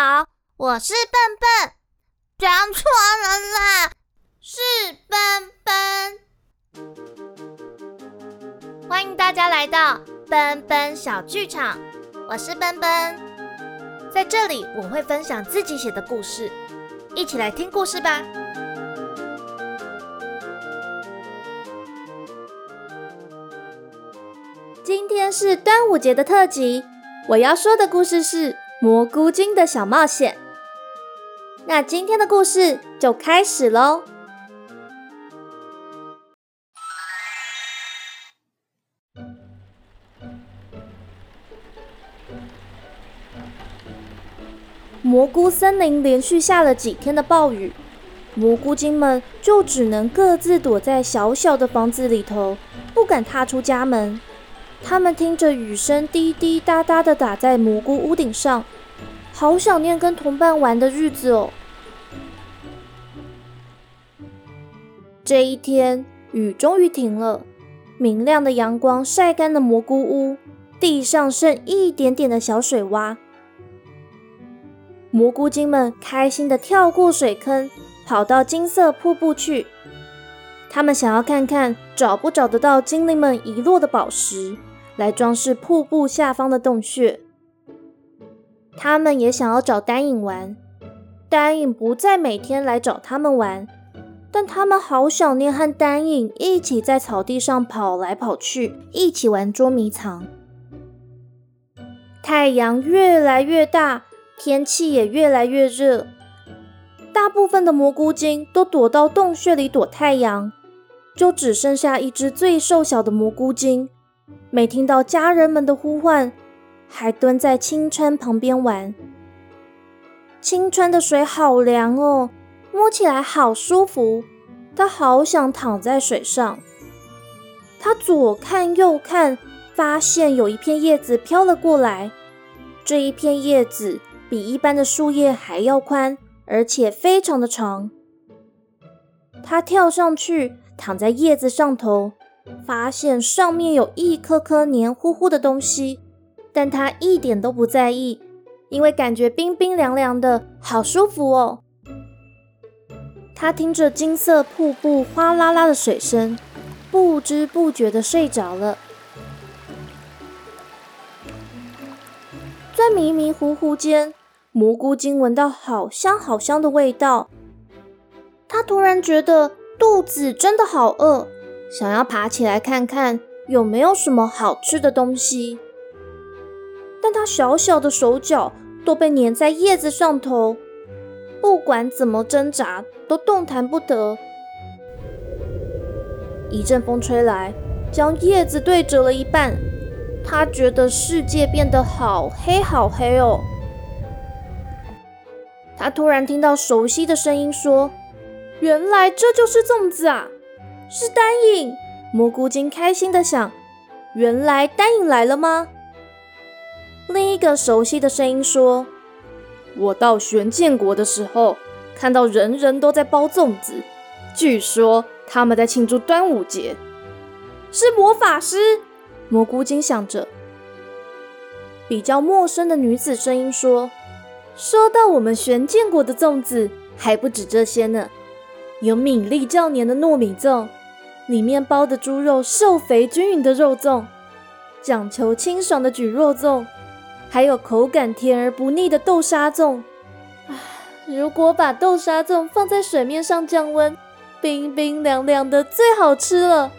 好，我是笨笨，讲错了啦，是笨笨。欢迎大家来到奔奔小剧场，我是奔奔，在这里我会分享自己写的故事，一起来听故事吧。今天是端午节的特辑，我要说的故事是蘑菇精的小冒险。那今天的故事就开始喽。蘑菇森林连续下了几天的暴雨，蘑菇精们就只能各自躲在小小的房子里头，不敢踏出家门。他们听着雨声滴滴答答的打在蘑菇屋顶上，好想念跟同伴玩的日子哦。这一天，雨终于停了，明亮的阳光晒干了蘑菇屋，地上剩一点点的小水洼。蘑菇精们开心的跳过水坑，跑到金色瀑布去。他们想要看看找不找得到精灵们遗落的宝石。来装饰瀑布下方的洞穴。他们也想要找丹影玩，丹影不再每天来找他们玩，但他们好想念和丹影一起在草地上跑来跑去，一起玩捉迷藏。太阳越来越大，天气也越来越热，大部分的蘑菇精都躲到洞穴里躲太阳，就只剩下一只最瘦小的蘑菇精。没听到家人们的呼唤，还蹲在清川旁边玩。清川的水好凉哦，摸起来好舒服。他好想躺在水上。他左看右看，发现有一片叶子飘了过来。这一片叶子比一般的树叶还要宽，而且非常的长。他跳上去，躺在叶子上头。发现上面有一颗颗黏糊糊的东西，但他一点都不在意，因为感觉冰冰凉凉的，好舒服哦。他听着金色瀑布哗啦啦的水声，不知不觉的睡着了。在迷迷糊糊间，蘑菇精闻到好香好香的味道，他突然觉得肚子真的好饿。想要爬起来看看有没有什么好吃的东西，但他小小的手脚都被粘在叶子上头，不管怎么挣扎都动弹不得。一阵风吹来，将叶子对折了一半，他觉得世界变得好黑好黑哦。他突然听到熟悉的声音说：“原来这就是粽子啊！”是丹影，蘑菇精开心的想：“原来丹影来了吗？”另一个熟悉的声音说：“我到玄剑国的时候，看到人人都在包粽子，据说他们在庆祝端午节。”是魔法师，蘑菇精想着。比较陌生的女子声音说：“说到我们玄剑国的粽子，还不止这些呢，有米粒较黏的糯米粽。”里面包的猪肉瘦肥均匀的肉粽，讲求清爽的蒟蒻粽，还有口感甜而不腻的豆沙粽。如果把豆沙粽放在水面上降温，冰冰凉凉的，最好吃了。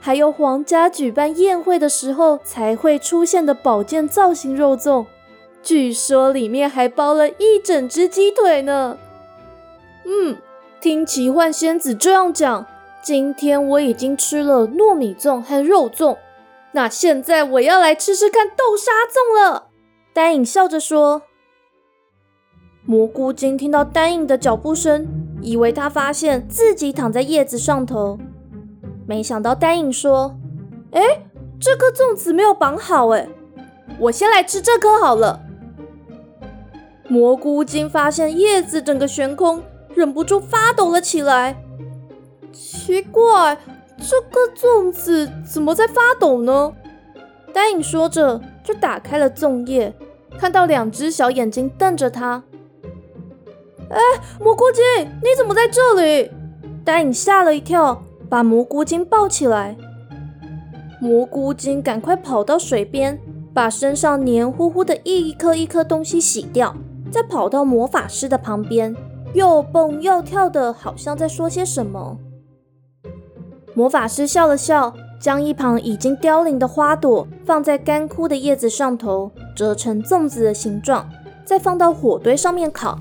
还有皇家举办宴会的时候才会出现的宝剑造型肉粽，据说里面还包了一整只鸡腿呢。嗯，听奇幻仙子这样讲。今天我已经吃了糯米粽和肉粽，那现在我要来吃吃看豆沙粽了。丹影笑着说。蘑菇精听到丹影的脚步声，以为他发现自己躺在叶子上头，没想到丹影说：“哎，这颗粽子没有绑好，哎，我先来吃这颗好了。”蘑菇精发现叶子整个悬空，忍不住发抖了起来。奇怪，这个粽子怎么在发抖呢？丹影说着，就打开了粽叶，看到两只小眼睛瞪着他。哎，蘑菇精，你怎么在这里？丹影吓了一跳，把蘑菇精抱起来。蘑菇精赶快跑到水边，把身上黏糊糊的一颗一颗东西洗掉，再跑到魔法师的旁边，又蹦又跳的，好像在说些什么。魔法师笑了笑，将一旁已经凋零的花朵放在干枯的叶子上头，折成粽子的形状，再放到火堆上面烤。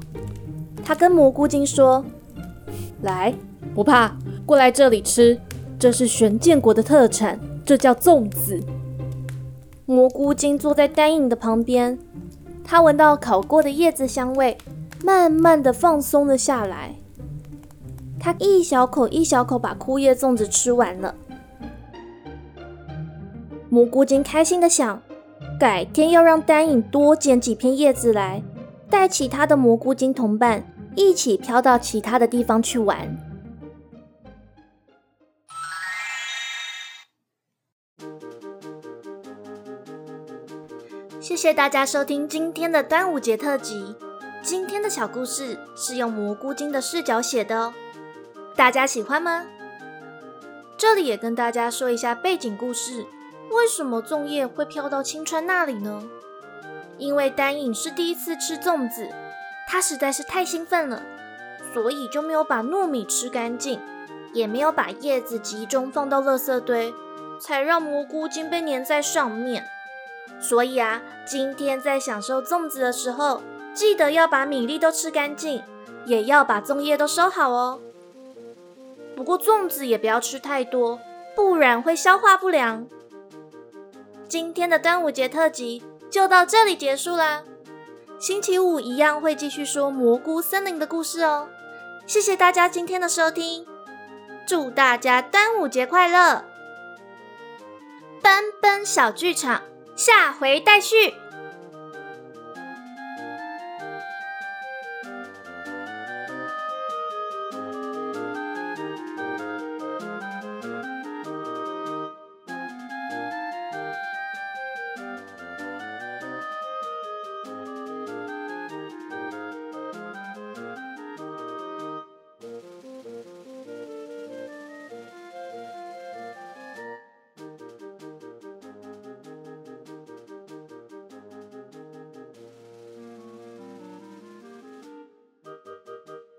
他跟蘑菇精说：“来，不怕，过来这里吃，这是玄剑国的特产。”这叫粽子。蘑菇精坐在丹影的旁边，他闻到烤过的叶子香味，慢慢的放松了下来。他一小口一小口把枯叶粽子吃完了。蘑菇精开心的想，改天要让丹影多捡几片叶子来，带其他的蘑菇精同伴一起飘到其他的地方去玩。谢谢大家收听今天的端午节特辑。今天的小故事是用蘑菇精的视角写的哦，大家喜欢吗？这里也跟大家说一下背景故事：为什么粽叶会飘到青川那里呢？因为丹影是第一次吃粽子，他实在是太兴奋了，所以就没有把糯米吃干净，也没有把叶子集中放到垃圾堆，才让蘑菇精被粘在上面。所以啊，今天在享受粽子的时候，记得要把米粒都吃干净，也要把粽叶都收好哦。不过粽子也不要吃太多，不然会消化不良。今天的端午节特辑就到这里结束啦。星期五一样会继续说蘑菇森林的故事哦。谢谢大家今天的收听，祝大家端午节快乐！奔奔小剧场。下回待续。